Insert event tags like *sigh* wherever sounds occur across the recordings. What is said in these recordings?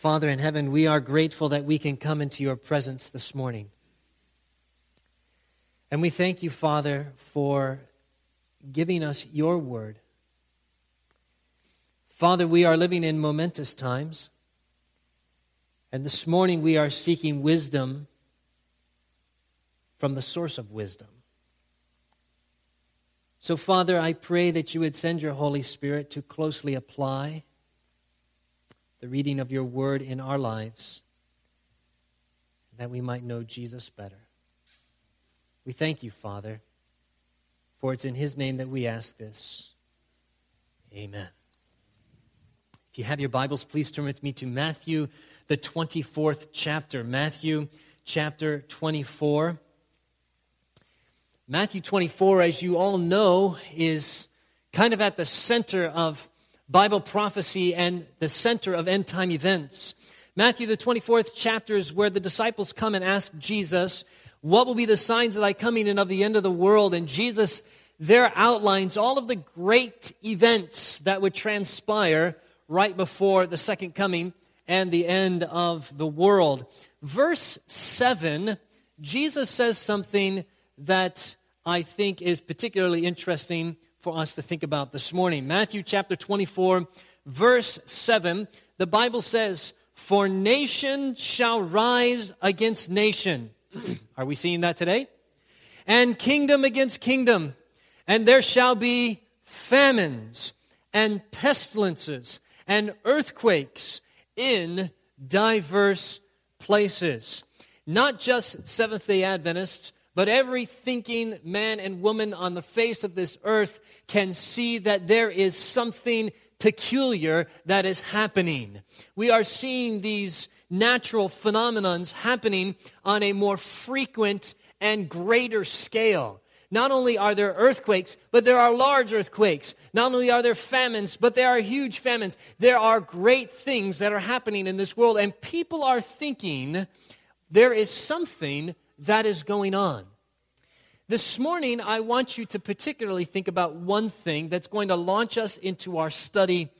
Father in heaven, we are grateful that we can come into your presence this morning. And we thank you, Father, for giving us your word. Father, we are living in momentous times. And this morning we are seeking wisdom from the source of wisdom. So, Father, I pray that you would send your Holy Spirit to closely apply the reading of your word in our lives, that we might know Jesus better. We thank you, Father, for it's in his name that we ask this. Amen. If you have your Bibles, please turn with me to Matthew, the 24th chapter. Matthew chapter 24. Matthew 24, as you all know, is kind of at the center of Bible prophecy and the center of end time events. Matthew, the 24th chapter, is where the disciples come and ask Jesus, What will be the signs of thy coming and of the end of the world? And Jesus there outlines all of the great events that would transpire right before the second coming and the end of the world. Verse 7, Jesus says something that I think is particularly interesting for us to think about this morning. Matthew chapter 24, verse 7, the Bible says, For nation shall rise against nation. *clears throat* Are we seeing that today? And kingdom against kingdom. And there shall be famines and pestilences and earthquakes in diverse places. Not just Seventh day Adventists, but every thinking man and woman on the face of this earth can see that there is something peculiar that is happening. We are seeing these natural phenomenons happening on a more frequent and greater scale. Not only are there earthquakes, but there are large earthquakes. Not only are there famines, but there are huge famines. There are great things that are happening in this world, and people are thinking there is something that is going on. This morning, I want you to particularly think about one thing that's going to launch us into our study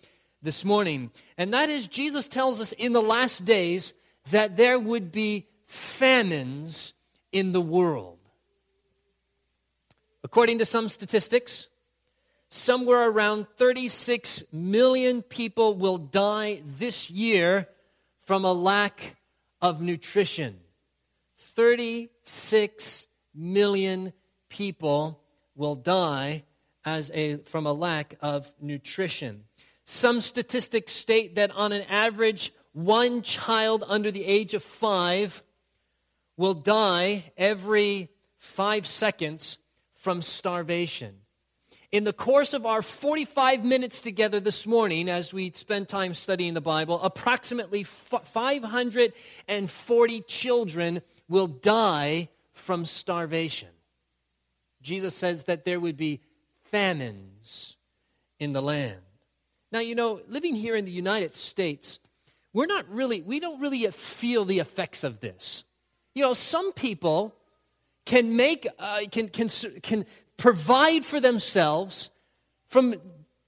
this morning. And that is, Jesus tells us in the last days that there would be famines in the world. According to some statistics, somewhere around 36 million people will die this year from a lack of nutrition. 36 million people will die as a, from a lack of nutrition. Some statistics state that on an average, one child under the age of five will die every five seconds from starvation. In the course of our 45 minutes together this morning, as we spend time studying the Bible, approximately 540 children will die from starvation. Jesus says that there would be famines in the land. Now, you know, living here in the United States, we're not really, we don't really feel the effects of this. You know, some people can make, uh, can, can, can provide for themselves from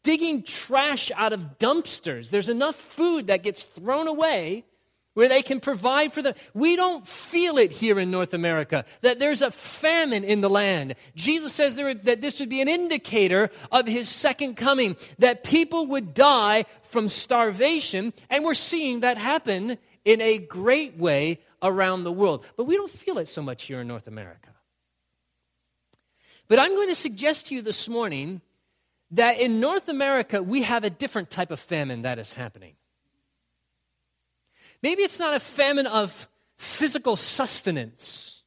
digging trash out of dumpsters. There's enough food that gets thrown away where they can provide for them. We don't feel it here in North America that there's a famine in the land. Jesus says there, that this would be an indicator of his second coming, that people would die from starvation, and we're seeing that happen in a great way around the world. But we don't feel it so much here in North America. But I'm going to suggest to you this morning that in North America, we have a different type of famine that is happening. Maybe it's not a famine of physical sustenance,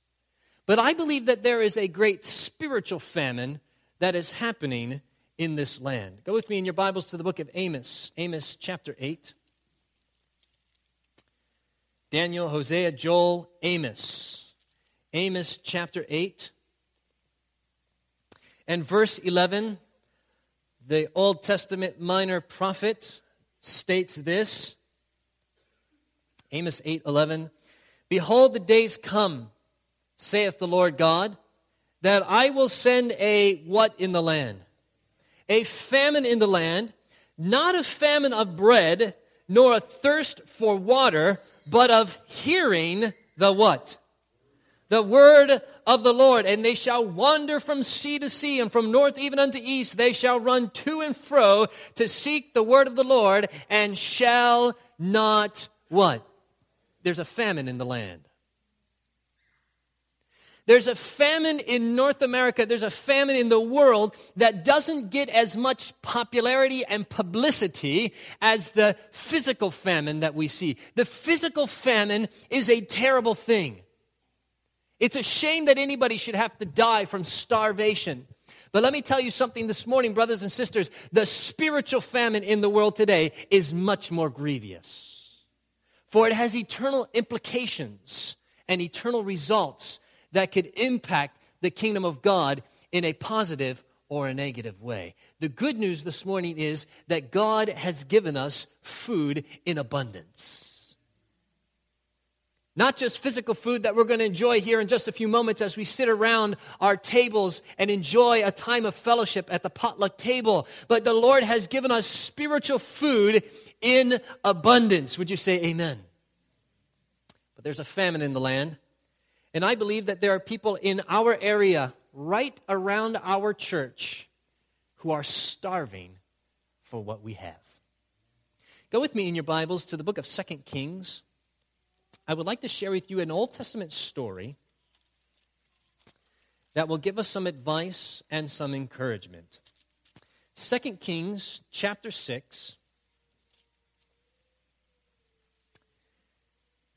but I believe that there is a great spiritual famine that is happening in this land. Go with me in your Bibles to the book of Amos, Amos chapter 8. Daniel, Hosea, Joel, Amos. Amos chapter 8 and verse 11. The Old Testament minor prophet states this Amos 8:11 Behold, the days come, saith the Lord God, that I will send a what in the land? A famine in the land, not a famine of bread, nor a thirst for water, but of hearing the what? The word of the Lord, and they shall wander from sea to sea, and from north even unto east. They shall run to and fro to seek the word of the Lord, and shall not what? There's a famine in the land. There's a famine in North America, there's a famine in the world that doesn't get as much popularity and publicity as the physical famine that we see. The physical famine is a terrible thing. It's a shame that anybody should have to die from starvation. But let me tell you something this morning, brothers and sisters. The spiritual famine in the world today is much more grievous, for it has eternal implications and eternal results that could impact the kingdom of God in a positive or a negative way. The good news this morning is that God has given us food in abundance. Not just physical food that we're going to enjoy here in just a few moments as we sit around our tables and enjoy a time of fellowship at the potluck table, but the Lord has given us spiritual food in abundance. Would you say amen? But there's a famine in the land. And I believe that there are people in our area, right around our church, who are starving for what we have. Go with me in your Bibles to the book of Second Kings. I would like to share with you an Old Testament story that will give us some advice and some encouragement. Second Kings chapter 6.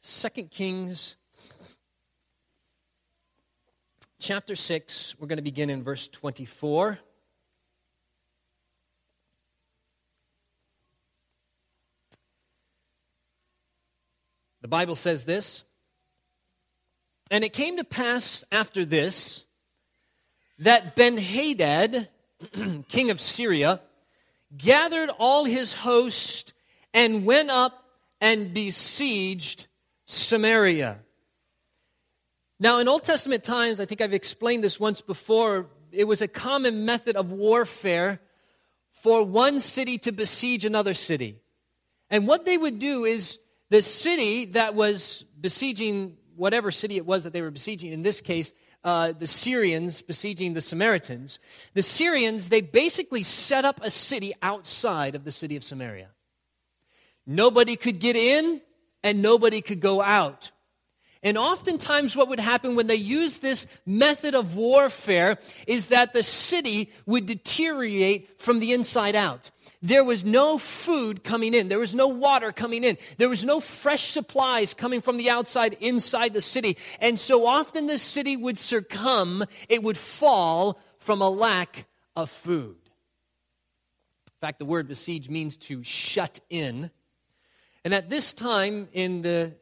2 Kings chapter 6, we're going to begin in verse 24. The Bible says this And it came to pass after this that Ben Hadad, *clears throat* king of Syria, gathered all his host and went up and besieged Samaria. Now, in Old Testament times, I think I've explained this once before, it was a common method of warfare for one city to besiege another city. And what they would do is the city that was besieging whatever city it was that they were besieging, in this case, uh, the Syrians besieging the Samaritans, the Syrians, they basically set up a city outside of the city of Samaria. Nobody could get in and nobody could go out. And oftentimes, what would happen when they used this method of warfare is that the city would deteriorate from the inside out. There was no food coming in. There was no water coming in. There was no fresh supplies coming from the outside inside the city. And so often the city would succumb, it would fall from a lack of food. In fact, the word besiege means to shut in. And at this time in the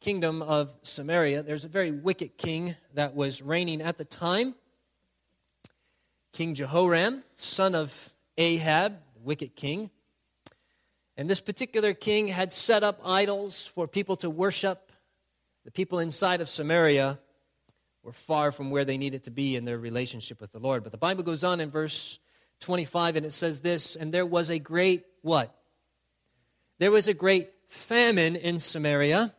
kingdom of Samaria, there's a very wicked king that was reigning at the time. King Jehoram, son of Ahab, wicked king. And this particular king had set up idols for people to worship. The people inside of Samaria were far from where they needed to be in their relationship with the Lord. But the Bible goes on in verse 25 and it says this, and there was a great what? There was a great famine in Samaria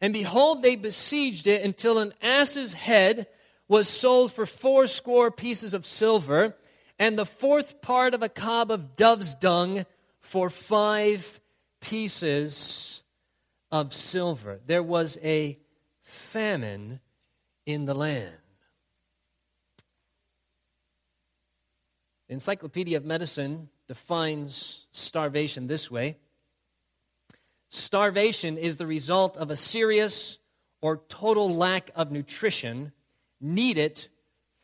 and behold, they besieged it until an ass's head was sold for fourscore pieces of silver, and the fourth part of a cob of dove's dung for five pieces of silver. There was a famine in the land. The Encyclopedia of Medicine defines starvation this way Starvation is the result of a serious or total lack of nutrition needed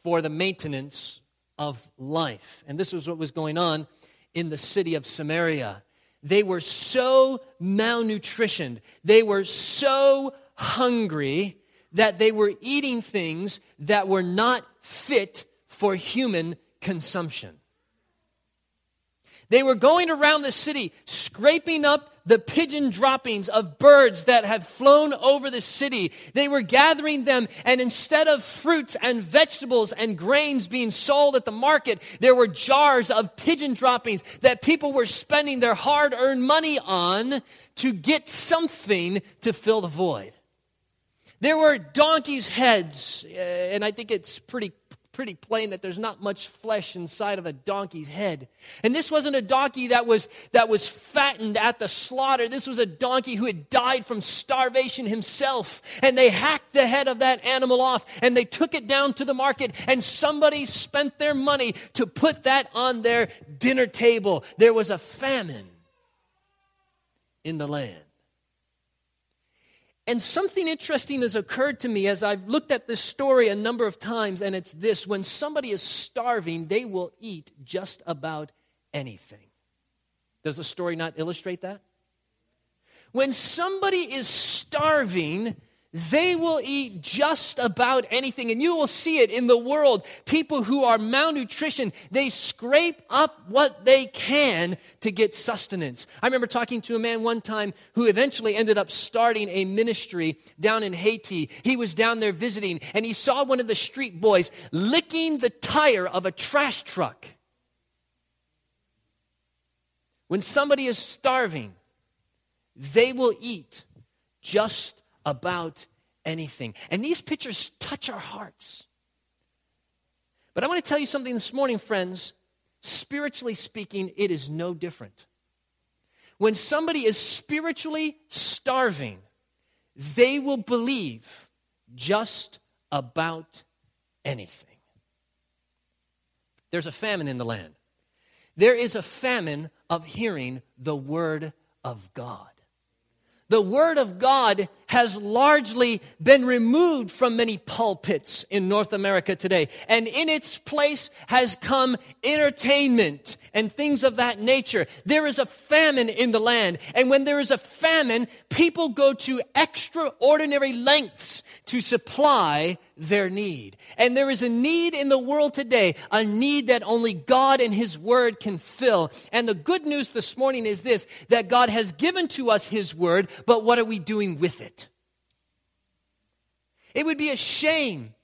for the maintenance of life. And this was what was going on in the city of Samaria. They were so malnutritioned, they were so hungry that they were eating things that were not fit for human consumption. They were going around the city scraping up the pigeon droppings of birds that have flown over the city. They were gathering them, and instead of fruits and vegetables and grains being sold at the market, there were jars of pigeon droppings that people were spending their hard earned money on to get something to fill the void. There were donkeys' heads, and I think it's pretty pretty plain that there's not much flesh inside of a donkey's head. And this wasn't a donkey that was that was fattened at the slaughter. This was a donkey who had died from starvation himself. And they hacked the head of that animal off and they took it down to the market and somebody spent their money to put that on their dinner table. There was a famine in the land. And something interesting has occurred to me as I've looked at this story a number of times, and it's this when somebody is starving, they will eat just about anything. Does the story not illustrate that? When somebody is starving, they will eat just about anything. And you will see it in the world. People who are malnutrition, they scrape up what they can to get sustenance. I remember talking to a man one time who eventually ended up starting a ministry down in Haiti. He was down there visiting and he saw one of the street boys licking the tire of a trash truck. When somebody is starving, they will eat just about anything. And these pictures touch our hearts. But I want to tell you something this morning, friends. Spiritually speaking, it is no different. When somebody is spiritually starving, they will believe just about anything. There's a famine in the land. There is a famine of hearing the word of God. The Word of God has largely been removed from many pulpits in North America today. And in its place has come entertainment and things of that nature. There is a famine in the land. And when there is a famine, people go to extraordinary lengths to supply their need. And there is a need in the world today, a need that only God and His Word can fill. And the good news this morning is this that God has given to us His Word, but what are we doing with it? It would be a shame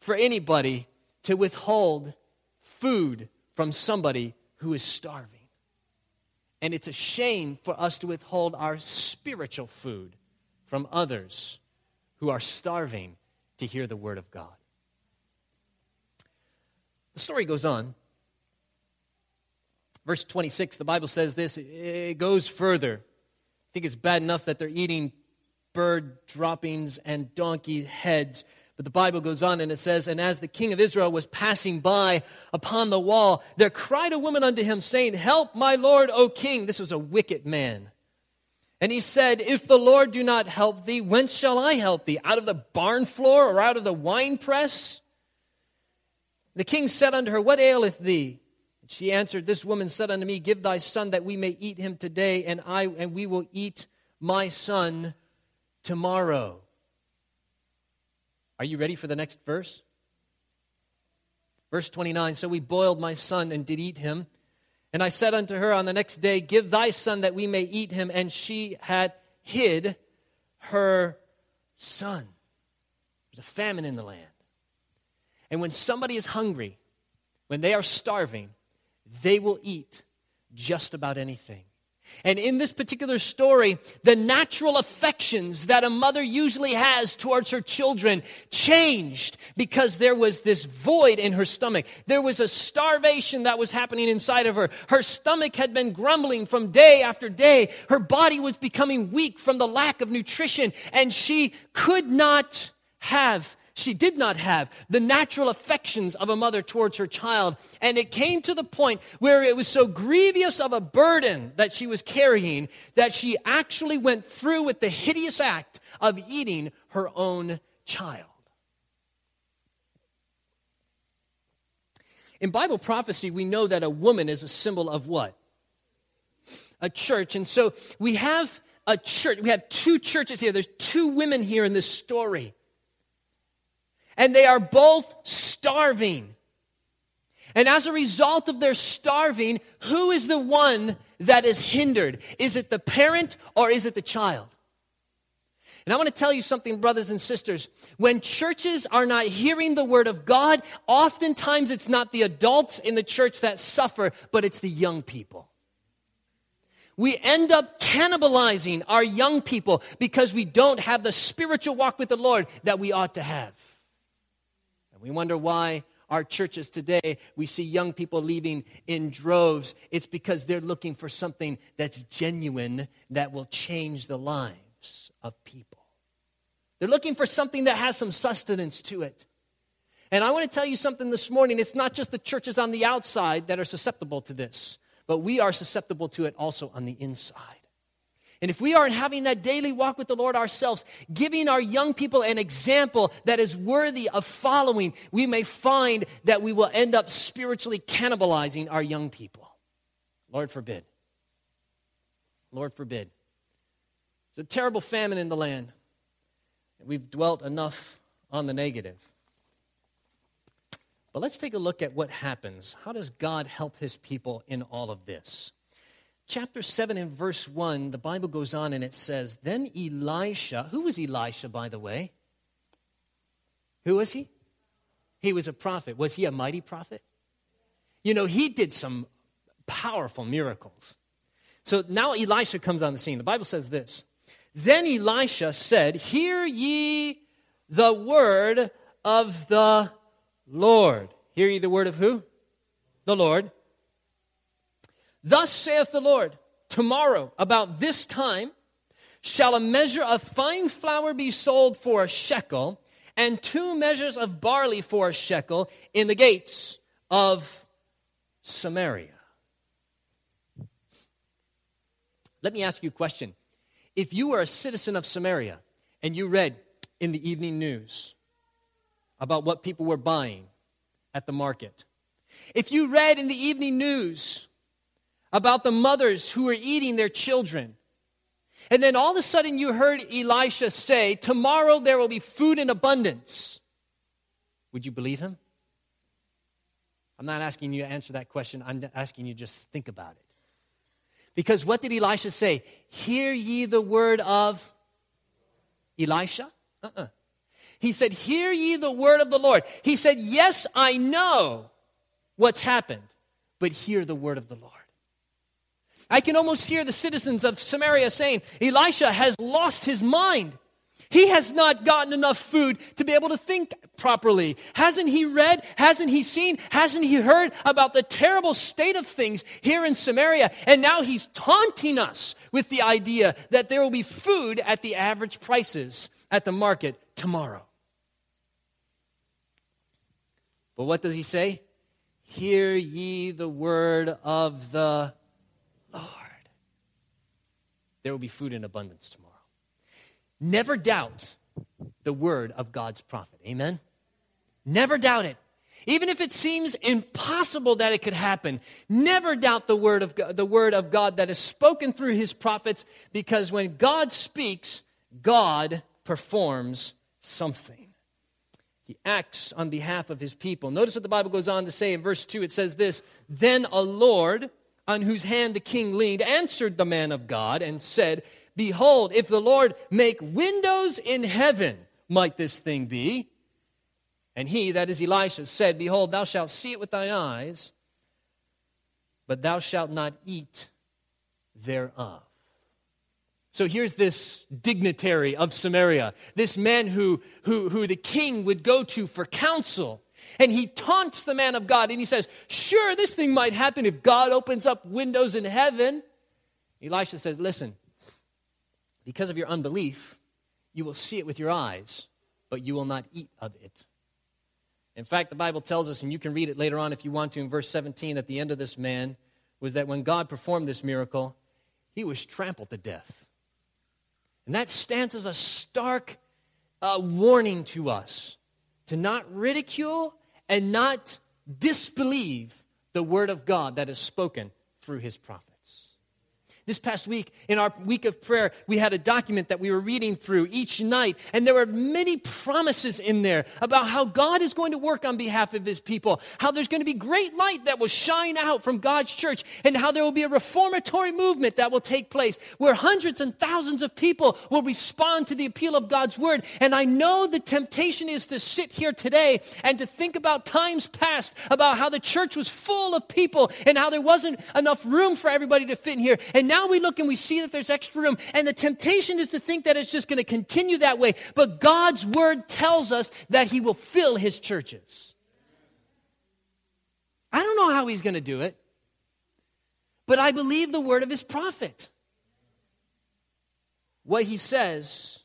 for anybody to withhold food from somebody who is starving. And it's a shame for us to withhold our spiritual food from others who are starving to hear the word of God. The story goes on. Verse 26, the Bible says this, it goes further. I think it's bad enough that they're eating bird droppings and donkey heads. But the Bible goes on and it says, And as the king of Israel was passing by upon the wall, there cried a woman unto him, saying, Help my lord, O king. This was a wicked man. And he said, If the Lord do not help thee, whence shall I help thee? Out of the barn floor or out of the winepress? The king said unto her, What aileth thee? And she answered, This woman said unto me, Give thy son that we may eat him today, and I and we will eat my son tomorrow. Are you ready for the next verse? Verse 29 So we boiled my son and did eat him. And I said unto her on the next day, Give thy son that we may eat him. And she had hid her son. There's a famine in the land. And when somebody is hungry, when they are starving, they will eat just about anything. And in this particular story, the natural affections that a mother usually has towards her children changed because there was this void in her stomach. There was a starvation that was happening inside of her. Her stomach had been grumbling from day after day. Her body was becoming weak from the lack of nutrition, and she could not have she did not have the natural affections of a mother towards her child. And it came to the point where it was so grievous of a burden that she was carrying that she actually went through with the hideous act of eating her own child. In Bible prophecy, we know that a woman is a symbol of what? A church. And so we have a church. We have two churches here. There's two women here in this story and they are both starving. And as a result of their starving, who is the one that is hindered? Is it the parent or is it the child? And I want to tell you something, brothers and sisters. When churches are not hearing the word of God, oftentimes it's not the adults in the church that suffer, but it's the young people. We end up cannibalizing our young people because we don't have the spiritual walk with the Lord that we ought to have. And we wonder why our churches today, we see young people leaving in droves. It's because they're looking for something that's genuine that will change the lives of people. They're looking for something that has some sustenance to it. And I want to tell you something this morning. It's not just the churches on the outside that are susceptible to this, but we are susceptible to it also on the inside. And if we aren't having that daily walk with the Lord ourselves, giving our young people an example that is worthy of following, we may find that we will end up spiritually cannibalizing our young people. Lord forbid. Lord forbid. It's a terrible famine in the land. We've dwelt enough on the negative. But let's take a look at what happens. How does God help his people in all of this? Chapter 7 and verse 1, the Bible goes on and it says, Then Elisha, who was Elisha, by the way? Who was he? He was a prophet. Was he a mighty prophet? You know, he did some powerful miracles. So now Elisha comes on the scene. The Bible says this then Elisha said, Hear ye the word of the Lord. Hear ye the word of who? The Lord. Thus saith the Lord, tomorrow, about this time, shall a measure of fine flour be sold for a shekel, and two measures of barley for a shekel in the gates of Samaria. Let me ask you a question. If you were a citizen of Samaria and you read in the evening news about what people were buying at the market, if you read in the evening news about the mothers who were eating their children, and then all of a sudden you heard Elisha say, Tomorrow there will be food in abundance, would you believe him? I'm not asking you to answer that question, I'm asking you just think about it. Because what did Elisha say? Hear ye the word of Elisha? Uh-uh. He said, Hear ye the word of the Lord. He said, Yes, I know what's happened, but hear the word of the Lord. I can almost hear the citizens of Samaria saying, Elisha has lost his mind. He has not gotten enough food to be able to think properly. Hasn't he read? Hasn't he seen? Hasn't he heard about the terrible state of things here in Samaria? And now he's taunting us with the idea that there will be food at the average prices at the market tomorrow. But what does he say? Hear ye the word of the Lord. There will be food in abundance tomorrow. Never doubt the word of God's prophet. Amen? Never doubt it. Even if it seems impossible that it could happen, never doubt the word of God, the word of God that is spoken through his prophets because when God speaks, God performs something. He acts on behalf of his people. Notice what the Bible goes on to say in verse 2. It says this Then a Lord, on whose hand the king leaned, answered the man of God and said, Behold, if the Lord make windows in heaven, might this thing be? And he, that is Elisha, said, Behold, thou shalt see it with thine eyes, but thou shalt not eat thereof. So here's this dignitary of Samaria, this man who, who, who the king would go to for counsel. And he taunts the man of God and he says, Sure, this thing might happen if God opens up windows in heaven. Elisha says, Listen, because of your unbelief, you will see it with your eyes, but you will not eat of it. In fact, the Bible tells us, and you can read it later on if you want to, in verse 17, at the end of this man, was that when God performed this miracle, he was trampled to death. And that stands as a stark uh, warning to us to not ridicule and not disbelieve the word of God that is spoken through his prophet. This past week, in our week of prayer, we had a document that we were reading through each night, and there were many promises in there about how God is going to work on behalf of his people, how there's going to be great light that will shine out from God's church, and how there will be a reformatory movement that will take place where hundreds and thousands of people will respond to the appeal of God's word. And I know the temptation is to sit here today and to think about times past, about how the church was full of people and how there wasn't enough room for everybody to fit in here. And now now we look and we see that there's extra room. And the temptation is to think that it's just going to continue that way. But God's word tells us that He will fill His churches. I don't know how He's going to do it, but I believe the word of His prophet. What He says,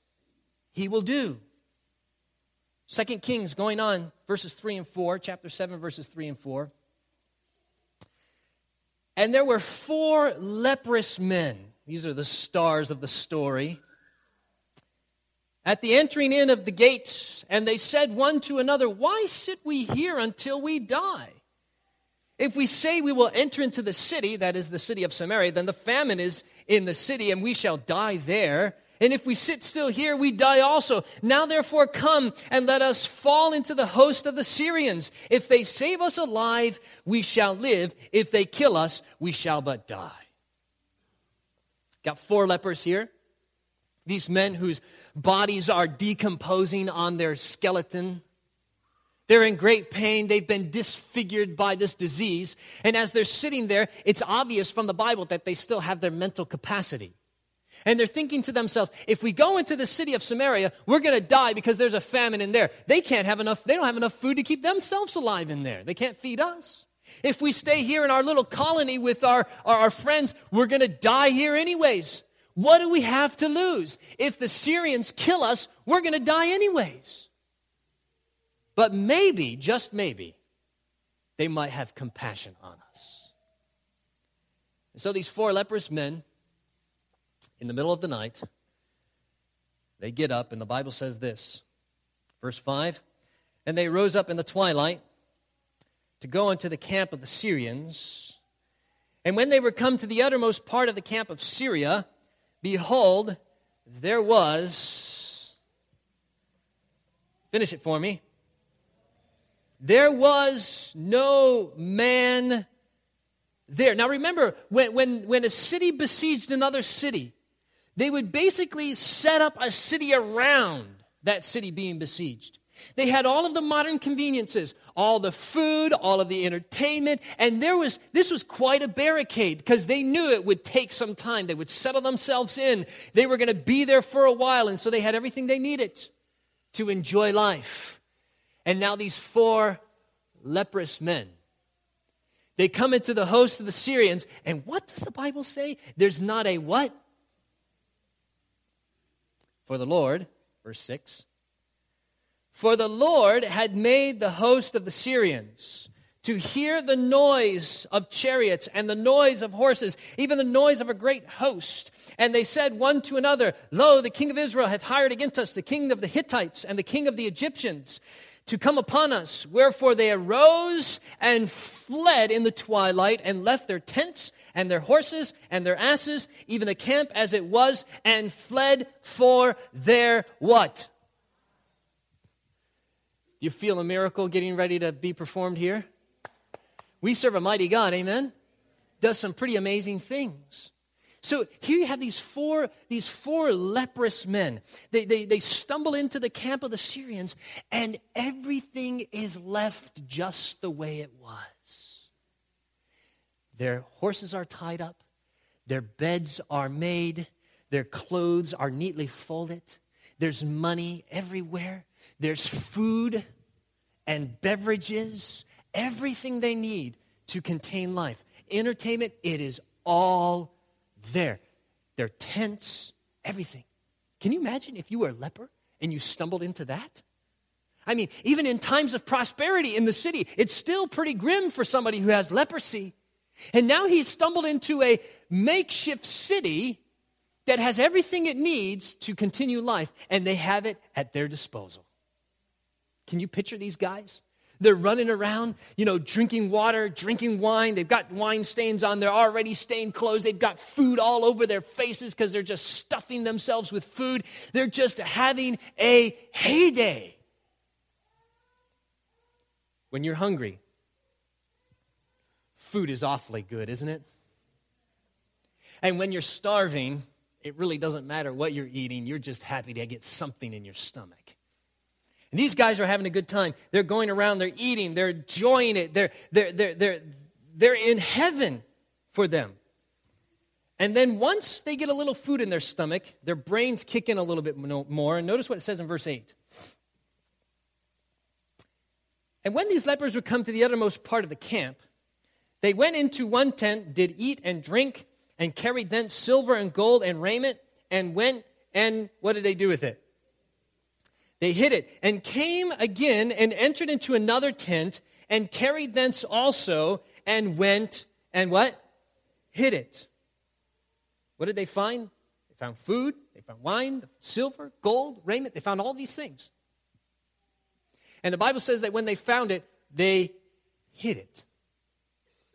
He will do. Second Kings going on, verses 3 and 4, chapter 7, verses 3 and 4. And there were four leprous men. These are the stars of the story. At the entering in of the gates, and they said one to another, Why sit we here until we die? If we say we will enter into the city, that is the city of Samaria, then the famine is in the city, and we shall die there. And if we sit still here, we die also. Now therefore come and let us fall into the host of the Syrians. If they save us alive, we shall live. If they kill us, we shall but die. Got four lepers here. These men whose bodies are decomposing on their skeleton. They're in great pain. They've been disfigured by this disease. And as they're sitting there, it's obvious from the Bible that they still have their mental capacity. And they're thinking to themselves, if we go into the city of Samaria, we're going to die because there's a famine in there. They can't have enough, they don't have enough food to keep themselves alive in there. They can't feed us. If we stay here in our little colony with our, our, our friends, we're going to die here anyways. What do we have to lose? If the Syrians kill us, we're going to die anyways. But maybe, just maybe, they might have compassion on us. And so these four leprous men in the middle of the night, they get up, and the Bible says this. Verse 5 And they rose up in the twilight to go into the camp of the Syrians. And when they were come to the uttermost part of the camp of Syria, behold, there was, finish it for me, there was no man there. Now remember, when, when, when a city besieged another city, they would basically set up a city around that city being besieged. They had all of the modern conveniences, all the food, all of the entertainment, and there was this was quite a barricade because they knew it would take some time. They would settle themselves in. They were going to be there for a while, and so they had everything they needed to enjoy life. And now these four leprous men they come into the host of the Syrians, and what does the Bible say? There's not a what? For the Lord, verse 6, for the Lord had made the host of the Syrians to hear the noise of chariots and the noise of horses, even the noise of a great host. And they said one to another, Lo, the king of Israel hath hired against us the king of the Hittites and the king of the Egyptians to come upon us. Wherefore they arose and fled in the twilight and left their tents and their horses and their asses, even the camp as it was, and fled for their what? You feel a miracle getting ready to be performed here? We serve a mighty God, amen? Does some pretty amazing things. So here you have these four, these four leprous men. They, they, they stumble into the camp of the Syrians, and everything is left just the way it was. Their horses are tied up, their beds are made, their clothes are neatly folded, there's money everywhere, there's food and beverages, everything they need to contain life. Entertainment, it is all there. Their tents, everything. Can you imagine if you were a leper and you stumbled into that? I mean, even in times of prosperity in the city, it's still pretty grim for somebody who has leprosy. And now he's stumbled into a makeshift city that has everything it needs to continue life, and they have it at their disposal. Can you picture these guys? They're running around, you know, drinking water, drinking wine. They've got wine stains on their already stained clothes. They've got food all over their faces because they're just stuffing themselves with food. They're just having a heyday. When you're hungry, food is awfully good, isn't it? And when you're starving, it really doesn't matter what you're eating, you're just happy to get something in your stomach. And these guys are having a good time. They're going around, they're eating, they're enjoying it, they're, they're, they're, they're, they're in heaven for them. And then once they get a little food in their stomach, their brains kick in a little bit more. And notice what it says in verse 8. And when these lepers would come to the uttermost part of the camp, they went into one tent, did eat and drink, and carried thence silver and gold and raiment, and went and what did they do with it? They hid it, and came again and entered into another tent, and carried thence also, and went and what? Hid it. What did they find? They found food, they found wine, silver, gold, raiment. They found all these things. And the Bible says that when they found it, they hid it.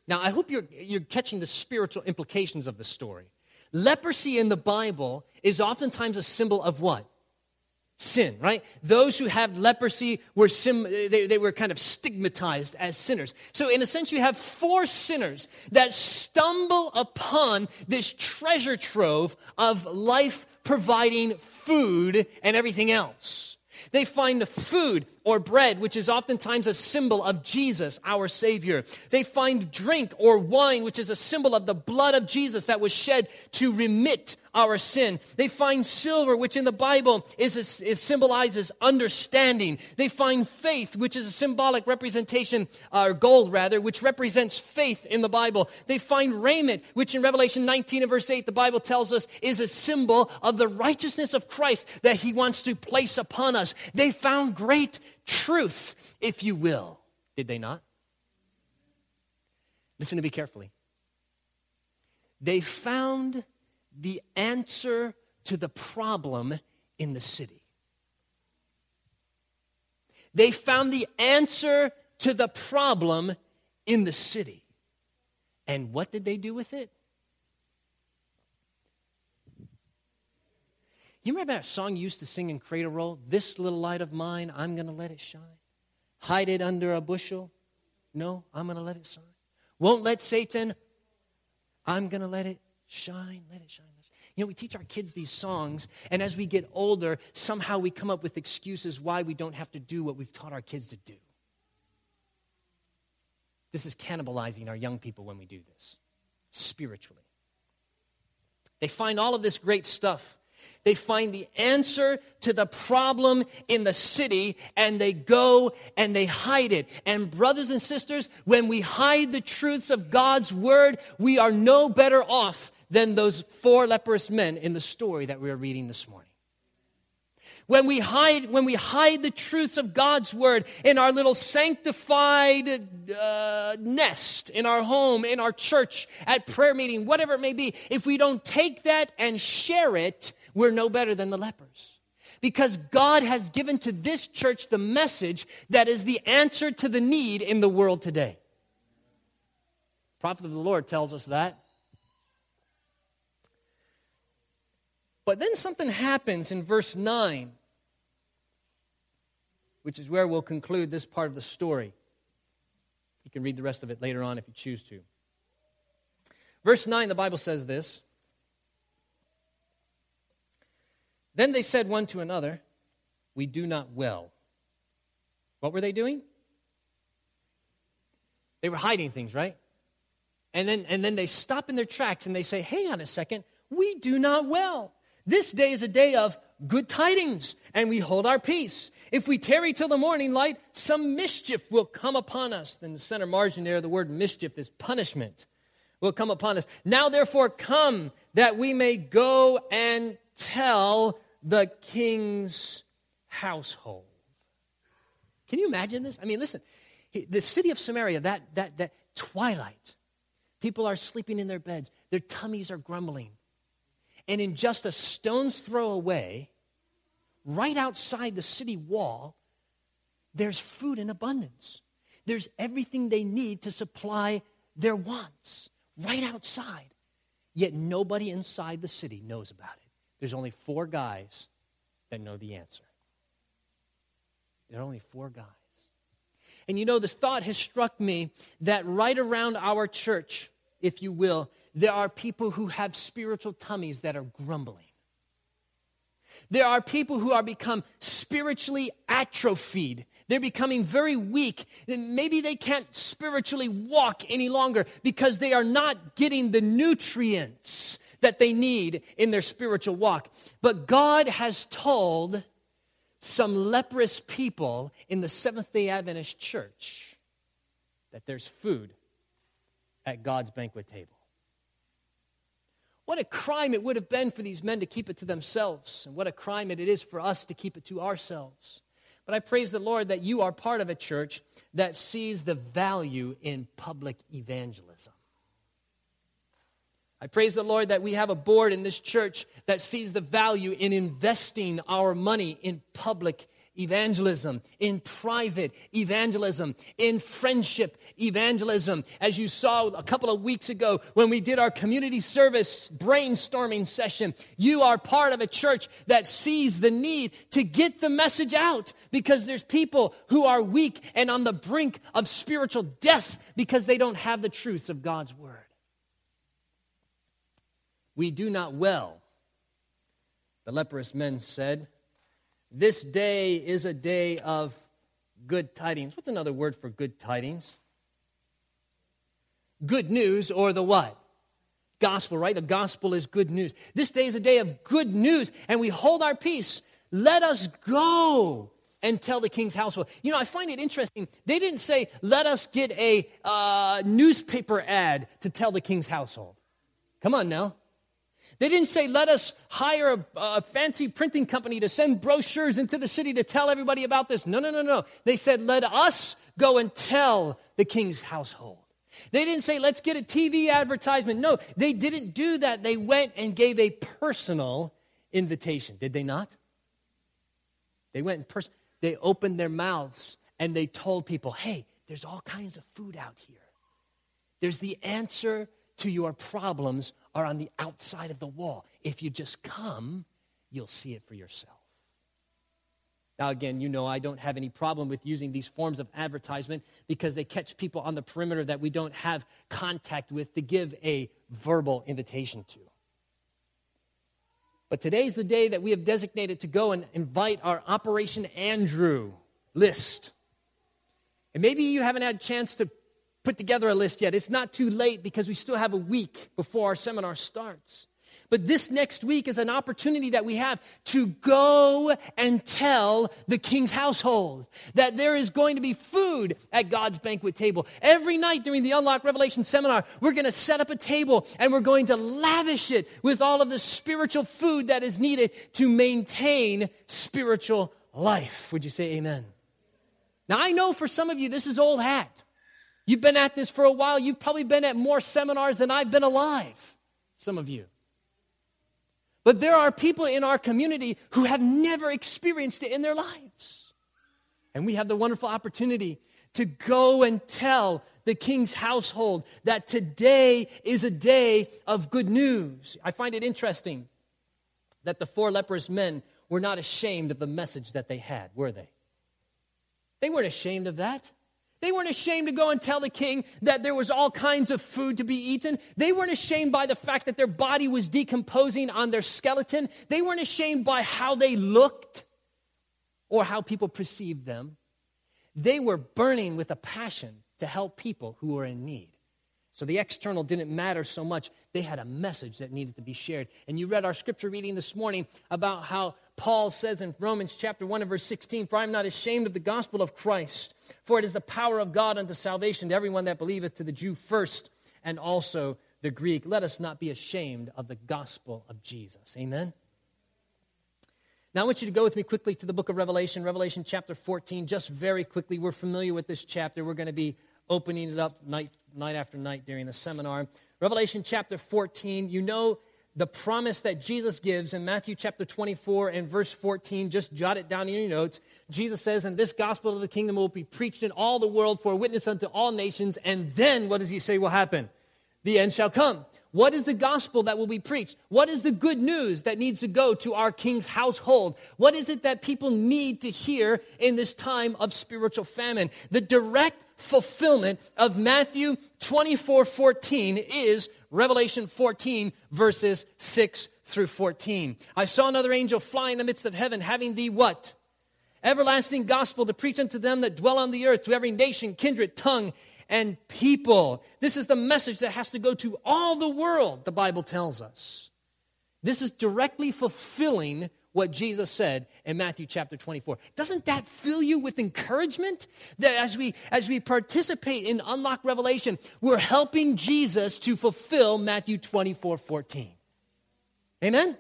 Now, I hope you're, you're catching the spiritual implications of the story. Leprosy in the Bible is oftentimes a symbol of what? Sin, right? Those who have leprosy were sim- they, they were kind of stigmatized as sinners. So, in a sense, you have four sinners that stumble upon this treasure trove of life providing food and everything else. They find the food or bread, which is oftentimes a symbol of Jesus, our Savior. They find drink or wine, which is a symbol of the blood of Jesus that was shed to remit our sin. They find silver, which in the Bible is, is symbolizes understanding. They find faith, which is a symbolic representation, or gold rather, which represents faith in the Bible. They find raiment, which in Revelation 19 and verse 8, the Bible tells us is a symbol of the righteousness of Christ that He wants to place upon us. They found great truth, if you will. Did they not? Listen to me carefully. They found the answer to the problem in the city. They found the answer to the problem in the city. And what did they do with it? You remember that song you used to sing in Cradle Roll? This little light of mine, I'm going to let it shine. Hide it under a bushel. No, I'm going to let it shine. Won't let Satan. I'm going to let it shine. Let it shine. You know, we teach our kids these songs, and as we get older, somehow we come up with excuses why we don't have to do what we've taught our kids to do. This is cannibalizing our young people when we do this, spiritually. They find all of this great stuff they find the answer to the problem in the city and they go and they hide it. And, brothers and sisters, when we hide the truths of God's word, we are no better off than those four leprous men in the story that we are reading this morning. When we hide, when we hide the truths of God's word in our little sanctified uh, nest, in our home, in our church, at prayer meeting, whatever it may be, if we don't take that and share it, we're no better than the lepers. Because God has given to this church the message that is the answer to the need in the world today. Prophet of the Lord tells us that. But then something happens in verse 9, which is where we'll conclude this part of the story. You can read the rest of it later on if you choose to. Verse 9, the Bible says this Then they said one to another, We do not well. What were they doing? They were hiding things, right? And then, and then they stop in their tracks and they say, Hang on a second, we do not well. This day is a day of good tidings, and we hold our peace. If we tarry till the morning light, some mischief will come upon us. Then the center margin there, the word mischief is punishment will come upon us. Now, therefore, come that we may go and tell the king's household. Can you imagine this? I mean, listen, the city of Samaria, that, that, that twilight, people are sleeping in their beds, their tummies are grumbling. And in just a stone's throw away, right outside the city wall, there's food in abundance. There's everything they need to supply their wants right outside. Yet nobody inside the city knows about it. There's only four guys that know the answer. There are only four guys. And you know, this thought has struck me that right around our church, if you will, there are people who have spiritual tummies that are grumbling. There are people who are become spiritually atrophied. They're becoming very weak. Maybe they can't spiritually walk any longer because they are not getting the nutrients that they need in their spiritual walk. But God has told some leprous people in the Seventh day Adventist church that there's food at God's banquet table. What a crime it would have been for these men to keep it to themselves, and what a crime it is for us to keep it to ourselves. But I praise the Lord that you are part of a church that sees the value in public evangelism. I praise the Lord that we have a board in this church that sees the value in investing our money in public evangelism, in private evangelism, in friendship evangelism. As you saw a couple of weeks ago when we did our community service brainstorming session, you are part of a church that sees the need to get the message out because there's people who are weak and on the brink of spiritual death because they don't have the truths of God's word we do not well. The leprous men said, This day is a day of good tidings. What's another word for good tidings? Good news or the what? Gospel, right? The gospel is good news. This day is a day of good news, and we hold our peace. Let us go and tell the king's household. You know, I find it interesting. They didn't say, let us get a uh, newspaper ad to tell the king's household. Come on now. They didn't say, let us hire a, a, fancy printing company to send brochures into the city to tell everybody about this. No, no, no, no. They said, let us go and tell the king's household. They didn't say, let's get a TV advertisement. No, they didn't do that. They went and gave a personal invitation. Did they not? They went in person. They opened their mouths and they told people, hey, there's all kinds of food out here. There's the answer to your problems are on the outside of the wall. If you just come, you'll see it for yourself. Now, again, you know I don't have any problem with using these forms of advertisement because they catch people on the perimeter that we don't have contact with to give a verbal invitation to. But today's the day that we have designated to go and invite our Operation Andrew list. And maybe you haven't had a chance to put together a list yet. It's not too late because we still have a week before our seminar starts. But this next week is an opportunity that we have to go and tell the king's household that there is going to be food at God's banquet table. Every night during the Unlock Revelation seminar, we're going to set up a table and we're going to lavish it with all of the spiritual food that is needed to maintain spiritual life. Would you say amen? Now, I know for some of you this is old hat. You've been at this for a while. You've probably been at more seminars than I've been alive, some of you. But there are people in our community who have never experienced it in their lives. And we have the wonderful opportunity to go and tell the king's household that today is a day of good news. I find it interesting that the four leprous men were not ashamed of the message that they had, were they? They weren't ashamed of that. They weren't ashamed to go and tell the king that there was all kinds of food to be eaten. They weren't ashamed by the fact that their body was decomposing on their skeleton. They weren't ashamed by how they looked or how people perceived them. They were burning with a passion to help people who were in need. So the external didn't matter so much. They had a message that needed to be shared. And you read our scripture reading this morning about how Paul says in Romans chapter 1 and verse 16, For I am not ashamed of the gospel of Christ, for it is the power of God unto salvation to everyone that believeth, to the Jew first, and also the Greek. Let us not be ashamed of the gospel of Jesus. Amen. Now, I want you to go with me quickly to the book of Revelation, Revelation chapter 14, just very quickly. We're familiar with this chapter. We're going to be opening it up night, night after night during the seminar. Revelation chapter 14, you know the promise that Jesus gives in Matthew chapter 24 and verse 14. Just jot it down in your notes. Jesus says, And this gospel of the kingdom will be preached in all the world for a witness unto all nations. And then what does he say will happen? The end shall come. What is the gospel that will be preached? What is the good news that needs to go to our king's household? What is it that people need to hear in this time of spiritual famine? The direct fulfillment of Matthew 24 14 is Revelation 14, verses 6 through 14. I saw another angel fly in the midst of heaven, having the what? Everlasting gospel to preach unto them that dwell on the earth, to every nation, kindred, tongue, and people. This is the message that has to go to all the world, the Bible tells us. This is directly fulfilling what Jesus said in Matthew chapter 24. Doesn't that fill you with encouragement? That as we as we participate in unlock revelation, we're helping Jesus to fulfill Matthew 24, 14. Amen?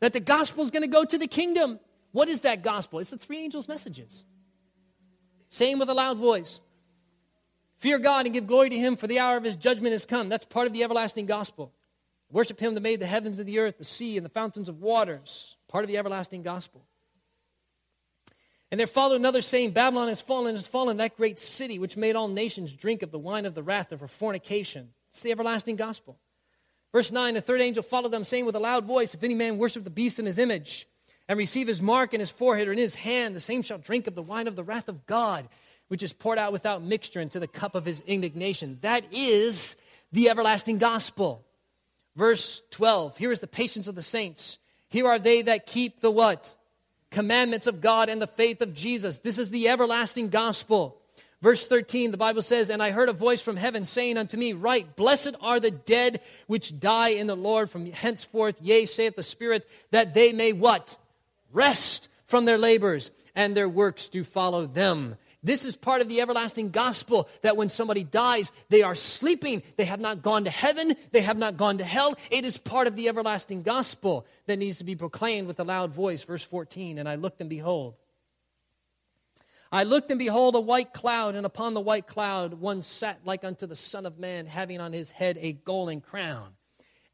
That the gospel is going to go to the kingdom. What is that gospel? It's the three angels' messages. Saying with a loud voice, Fear God and give glory to him, for the hour of his judgment has come. That's part of the everlasting gospel. Worship him that made the heavens and the earth, the sea, and the fountains of waters. Part of the everlasting gospel. And there followed another saying, Babylon has fallen, has fallen, that great city which made all nations drink of the wine of the wrath of her fornication. It's the everlasting gospel. Verse 9, the third angel followed them, saying with a loud voice, If any man worship the beast in his image, and receive his mark in his forehead or in his hand, the same shall drink of the wine of the wrath of God which is poured out without mixture into the cup of his indignation. That is the everlasting gospel. Verse 12 Here is the patience of the saints. Here are they that keep the what? Commandments of God and the faith of Jesus. This is the everlasting gospel. Verse 13, the Bible says, And I heard a voice from heaven saying unto me, Write, blessed are the dead which die in the Lord from henceforth, yea, saith the Spirit, that they may what? Rest from their labors, and their works do follow them. This is part of the everlasting gospel that when somebody dies, they are sleeping. They have not gone to heaven. They have not gone to hell. It is part of the everlasting gospel that needs to be proclaimed with a loud voice. Verse 14 And I looked and behold, I looked and behold a white cloud, and upon the white cloud one sat like unto the Son of Man, having on his head a golden crown,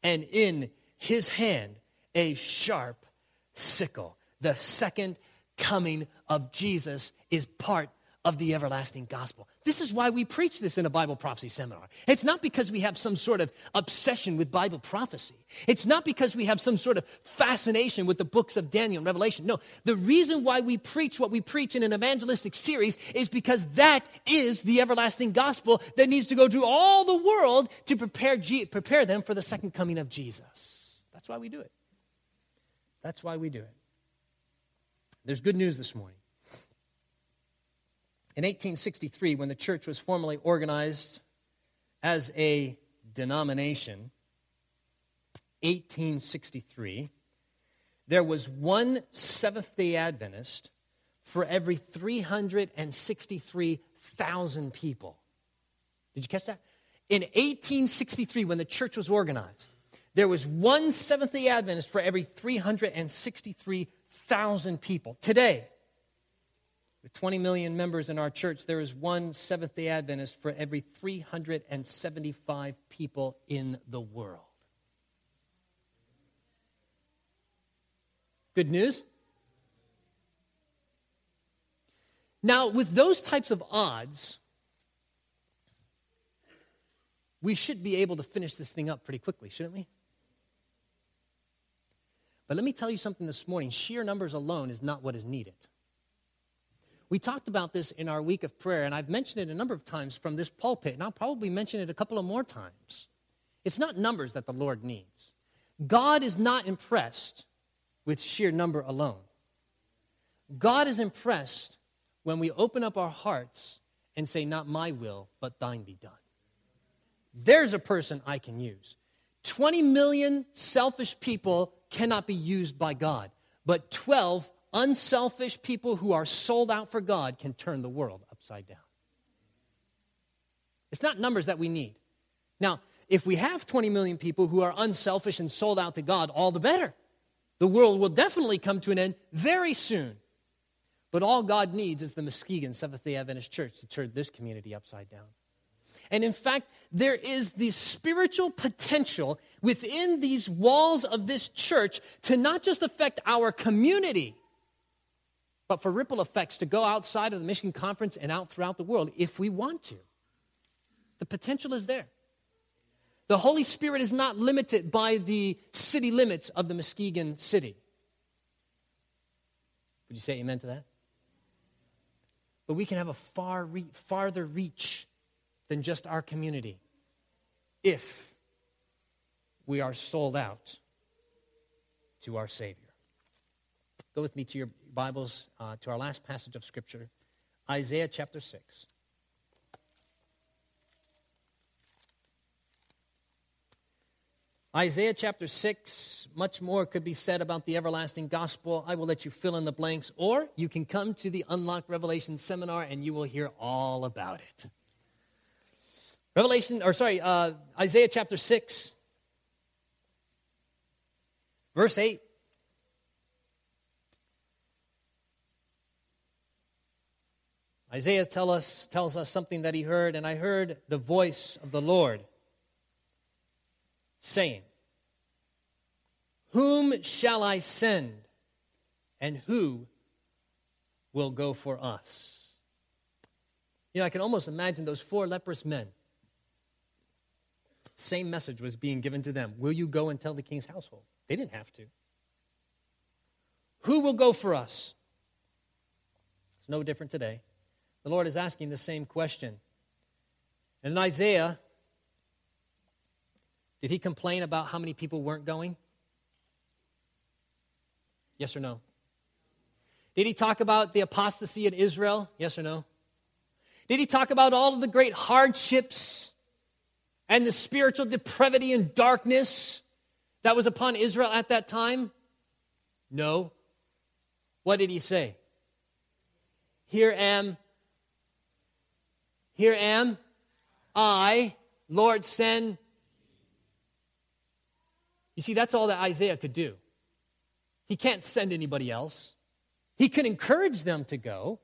and in his hand a sharp sickle. The second coming of Jesus is part of the everlasting gospel. This is why we preach this in a Bible prophecy seminar. It's not because we have some sort of obsession with Bible prophecy. It's not because we have some sort of fascination with the books of Daniel and Revelation. No, the reason why we preach what we preach in an evangelistic series is because that is the everlasting gospel that needs to go to all the world to prepare, G- prepare them for the second coming of Jesus. That's why we do it. That's why we do it. There's good news this morning. In 1863, when the church was formally organized as a denomination, 1863, there was one Seventh day Adventist for every 363,000 people. Did you catch that? In 1863, when the church was organized, there was one Seventh day Adventist for every 363,000 people. Today, with 20 million members in our church, there is one Seventh day Adventist for every 375 people in the world. Good news? Now, with those types of odds, we should be able to finish this thing up pretty quickly, shouldn't we? But let me tell you something this morning sheer numbers alone is not what is needed. We talked about this in our week of prayer, and I've mentioned it a number of times from this pulpit, and I'll probably mention it a couple of more times. It's not numbers that the Lord needs. God is not impressed with sheer number alone. God is impressed when we open up our hearts and say, Not my will, but thine be done. There's a person I can use. 20 million selfish people cannot be used by God, but 12 unselfish people who are sold out for God can turn the world upside down. It's not numbers that we need. Now, if we have 20 million people who are unselfish and sold out to God, all the better. The world will definitely come to an end very soon. But all God needs is the Muskegon Seventh day Adventist Church to turn this community upside down. And in fact, there is the spiritual potential within these walls of this church to not just affect our community, but for ripple effects to go outside of the Michigan Conference and out throughout the world if we want to. The potential is there. The Holy Spirit is not limited by the city limits of the Muskegon city. Would you say amen to that? But we can have a far re- farther reach than just our community if we are sold out to our Savior. Go with me to your Bibles uh, to our last passage of Scripture, Isaiah chapter 6. Isaiah chapter 6, much more could be said about the everlasting gospel. I will let you fill in the blanks, or you can come to the Unlocked Revelation seminar and you will hear all about it. Revelation, or sorry, uh, Isaiah chapter 6, verse 8. Isaiah tell us, tells us something that he heard, and I heard the voice of the Lord saying, Whom shall I send, and who will go for us? You know, I can almost imagine those four leprous men. Same message was being given to them. Will you go and tell the king's household? They didn't have to. Who will go for us? It's no different today. The Lord is asking the same question. And in Isaiah, did he complain about how many people weren't going? Yes or no? Did he talk about the apostasy in Israel? Yes or no? Did he talk about all of the great hardships and the spiritual depravity and darkness that was upon Israel at that time? No. What did he say? Here am, here am I, Lord, send you see, that's all that Isaiah could do. He can't send anybody else. He could encourage them to go.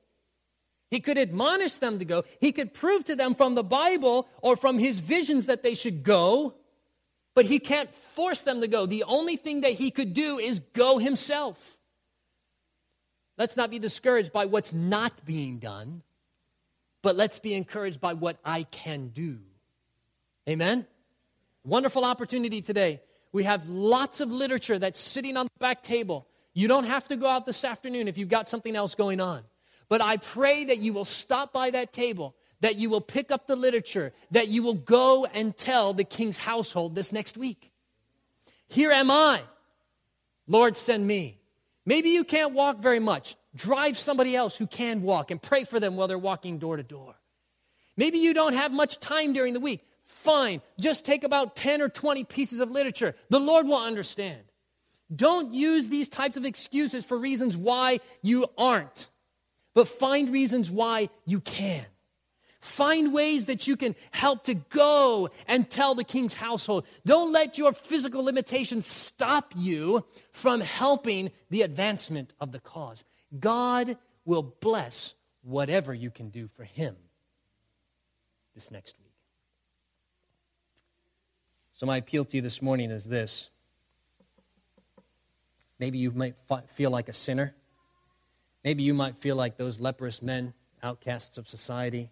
He could admonish them to go. He could prove to them from the Bible or from his visions that they should go, but he can't force them to go. The only thing that he could do is go himself. Let's not be discouraged by what's not being done, but let's be encouraged by what I can do. Amen? Wonderful opportunity today we have lots of literature that's sitting on the back table. You don't have to go out this afternoon if you've got something else going on. But I pray that you will stop by that table, that you will pick up the literature, that you will go and tell the king's household this next week. Here am I. Lord, send me. Maybe you can't walk very much. Drive somebody else who can walk and pray for them while they're walking door to door. Maybe you don't have much time during the week. Fine. Just take about 10 or 20 pieces of literature. The Lord will understand. Don't use these types of excuses for reasons why you aren't, but find reasons why you can. Find ways that you can help to go and tell the king's household. Don't let your physical limitations stop you from helping the advancement of the cause. God will bless whatever you can do for him this next week. So, my appeal to you this morning is this. Maybe you might feel like a sinner. Maybe you might feel like those leprous men, outcasts of society,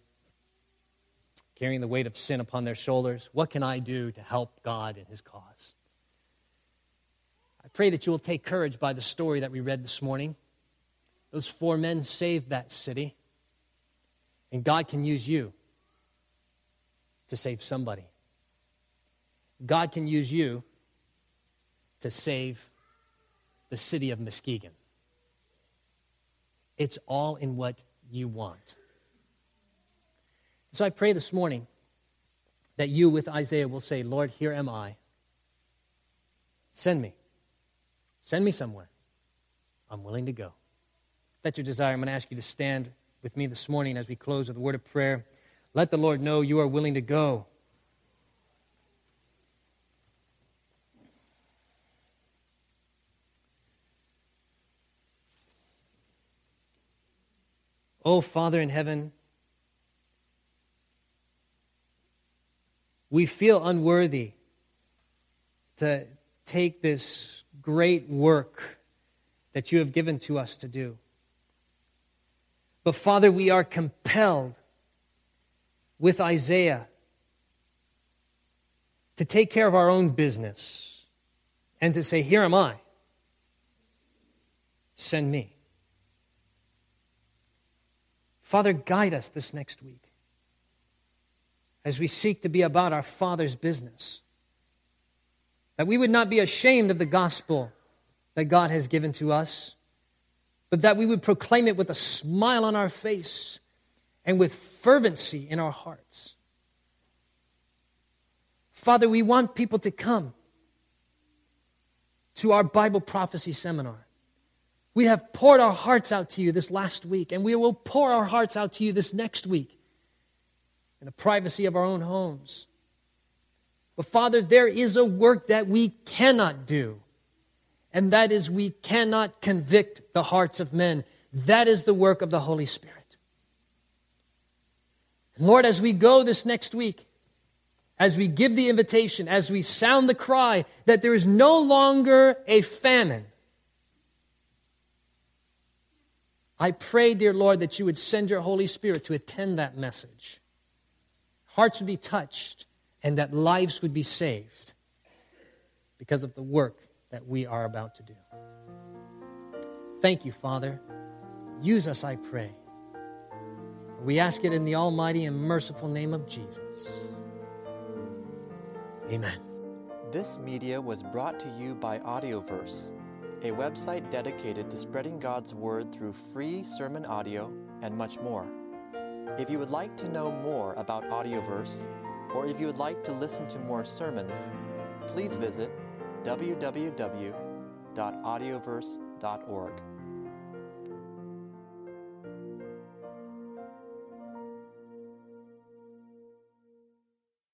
carrying the weight of sin upon their shoulders. What can I do to help God in His cause? I pray that you will take courage by the story that we read this morning. Those four men saved that city, and God can use you to save somebody. God can use you to save the city of Muskegon. It's all in what you want. So I pray this morning that you, with Isaiah, will say, Lord, here am I. Send me. Send me somewhere. I'm willing to go. That's your desire, I'm going to ask you to stand with me this morning as we close with a word of prayer. Let the Lord know you are willing to go. Oh, Father in heaven, we feel unworthy to take this great work that you have given to us to do. But Father, we are compelled with Isaiah to take care of our own business and to say, Here am I. Send me. Father, guide us this next week as we seek to be about our Father's business. That we would not be ashamed of the gospel that God has given to us, but that we would proclaim it with a smile on our face and with fervency in our hearts. Father, we want people to come to our Bible prophecy seminar. We have poured our hearts out to you this last week, and we will pour our hearts out to you this next week in the privacy of our own homes. But Father, there is a work that we cannot do, and that is we cannot convict the hearts of men. That is the work of the Holy Spirit. Lord, as we go this next week, as we give the invitation, as we sound the cry that there is no longer a famine, I pray, dear Lord, that you would send your Holy Spirit to attend that message. Hearts would be touched and that lives would be saved because of the work that we are about to do. Thank you, Father. Use us, I pray. We ask it in the almighty and merciful name of Jesus. Amen. This media was brought to you by Audioverse a website dedicated to spreading God's Word through free sermon audio and much more. If you would like to know more about Audioverse, or if you would like to listen to more sermons, please visit www.audioverse.org.